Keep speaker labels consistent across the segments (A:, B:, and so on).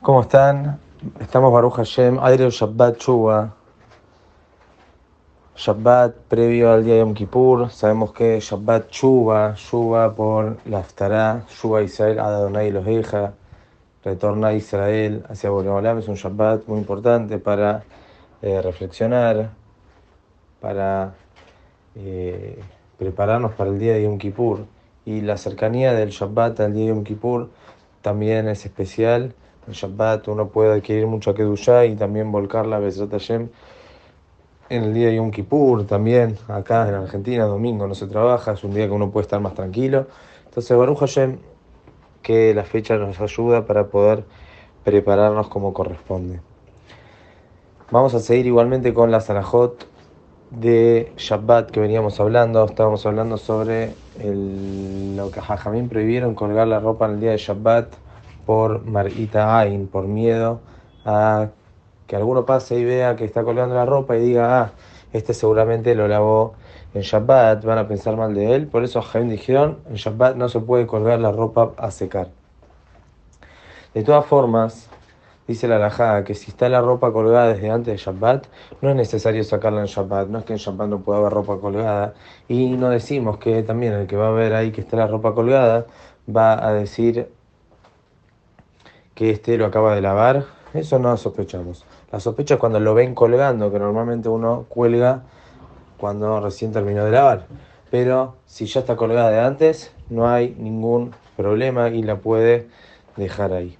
A: ¿Cómo están? Estamos Baruch Hashem, aire Shabbat Chuba. Shabbat previo al día de Yom Kippur. Sabemos que Shabbat Chuba, Chuba por la Chuba Israel, Adonai Eloheja, retorna a Israel hacia Boreolam. Es un Shabbat muy importante para eh, reflexionar, para eh, prepararnos para el día de Yom Kippur. Y la cercanía del Shabbat al día de Yom Kippur también es especial en Shabbat uno puede adquirir mucha Kedushá y también volcarla Besrat Hashem en el día de Yom Kippur, también acá en Argentina, domingo no se trabaja, es un día que uno puede estar más tranquilo. Entonces, Baruch Hashem, que la fecha nos ayuda para poder prepararnos como corresponde. Vamos a seguir igualmente con la Sanajot de Shabbat que veníamos hablando. Estábamos hablando sobre lo que Jajamín prohibieron colgar la ropa en el día de Shabbat por Marita Ain, por miedo a que alguno pase y vea que está colgando la ropa y diga, ah, este seguramente lo lavó en Shabbat, van a pensar mal de él. Por eso Jaime dijeron, en Shabbat no se puede colgar la ropa a secar. De todas formas, dice la Alajá que si está la ropa colgada desde antes de Shabbat, no es necesario sacarla en Shabbat. No es que en Shabbat no pueda haber ropa colgada. Y no decimos que también el que va a ver ahí que está la ropa colgada va a decir que este lo acaba de lavar, eso no sospechamos. La sospecha es cuando lo ven colgando, que normalmente uno cuelga cuando recién terminó de lavar. Pero si ya está colgada de antes, no hay ningún problema y la puede dejar ahí.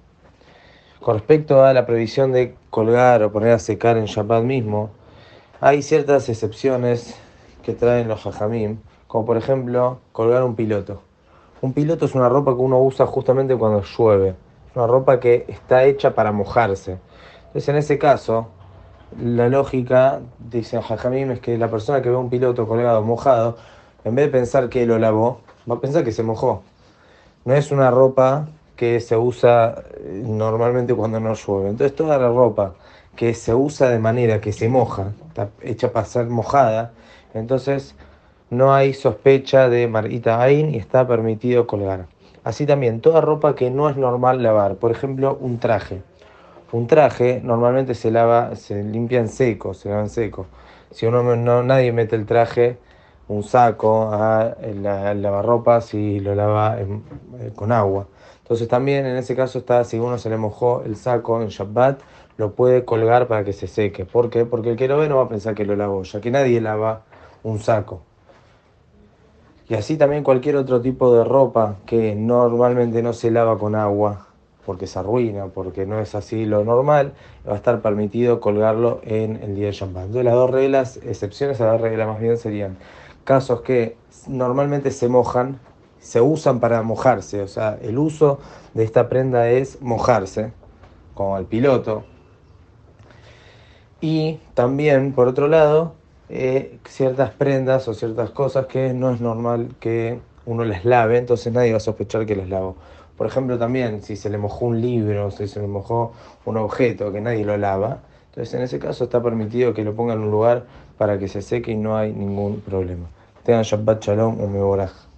A: Con respecto a la previsión de colgar o poner a secar en Shabbat mismo, hay ciertas excepciones que traen los hajamim, como por ejemplo colgar un piloto. Un piloto es una ropa que uno usa justamente cuando llueve una ropa que está hecha para mojarse. Entonces, en ese caso, la lógica, dice Jajamim, es que la persona que ve a un piloto colgado mojado, en vez de pensar que lo lavó, va a pensar que se mojó. No es una ropa que se usa eh, normalmente cuando no llueve. Entonces, toda la ropa que se usa de manera que se moja, está hecha para ser mojada, entonces no hay sospecha de Marita Ain y está permitido colgar. Así también, toda ropa que no es normal lavar, por ejemplo, un traje. Un traje normalmente se lava, se limpia en seco, se lava en seco. Si uno no, nadie mete el traje, un saco, a la, lavarropa si lo lava eh, con agua. Entonces también en ese caso está, si uno se le mojó el saco en Shabbat, lo puede colgar para que se seque. ¿Por qué? Porque el que lo ve no va a pensar que lo lavó, ya que nadie lava un saco. Y así también cualquier otro tipo de ropa que normalmente no se lava con agua porque se arruina, porque no es así lo normal, va a estar permitido colgarlo en el día de Shabbat. Entonces las dos reglas, excepciones a la regla más bien serían casos que normalmente se mojan, se usan para mojarse, o sea, el uso de esta prenda es mojarse, como el piloto. Y también, por otro lado, eh, ciertas prendas o ciertas cosas que no es normal que uno les lave, entonces nadie va a sospechar que les lavo. Por ejemplo, también si se le mojó un libro, si se le mojó un objeto que nadie lo lava, entonces en ese caso está permitido que lo pongan en un lugar para que se seque y no hay ningún problema. Tengan Shabbat Shalom o Meboraj.